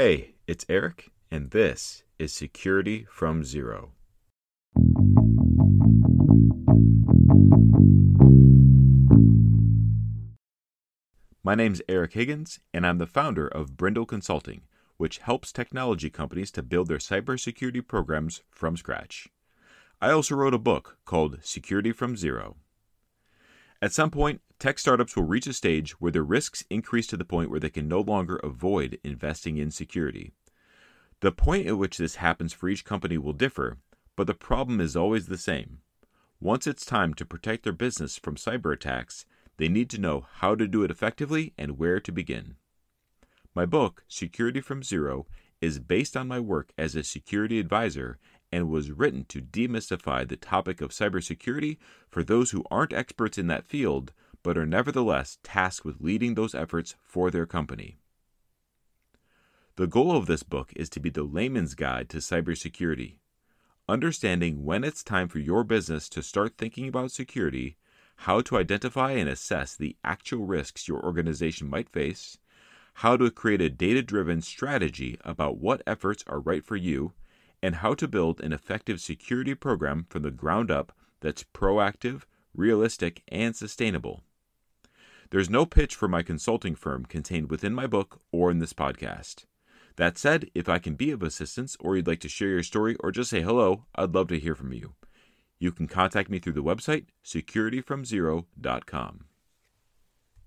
Hey, it's Eric, and this is Security from Zero. My name's Eric Higgins, and I'm the founder of Brindle Consulting, which helps technology companies to build their cybersecurity programs from scratch. I also wrote a book called Security from Zero. At some point, tech startups will reach a stage where their risks increase to the point where they can no longer avoid investing in security. The point at which this happens for each company will differ, but the problem is always the same. Once it's time to protect their business from cyber attacks, they need to know how to do it effectively and where to begin. My book, Security from Zero, is based on my work as a security advisor and was written to demystify the topic of cybersecurity for those who aren't experts in that field but are nevertheless tasked with leading those efforts for their company. The goal of this book is to be the layman's guide to cybersecurity, understanding when it's time for your business to start thinking about security, how to identify and assess the actual risks your organization might face, how to create a data driven strategy about what efforts are right for you, and how to build an effective security program from the ground up that's proactive, realistic, and sustainable. There's no pitch for my consulting firm contained within my book or in this podcast. That said, if I can be of assistance or you'd like to share your story or just say hello, I'd love to hear from you. You can contact me through the website securityfromzero.com.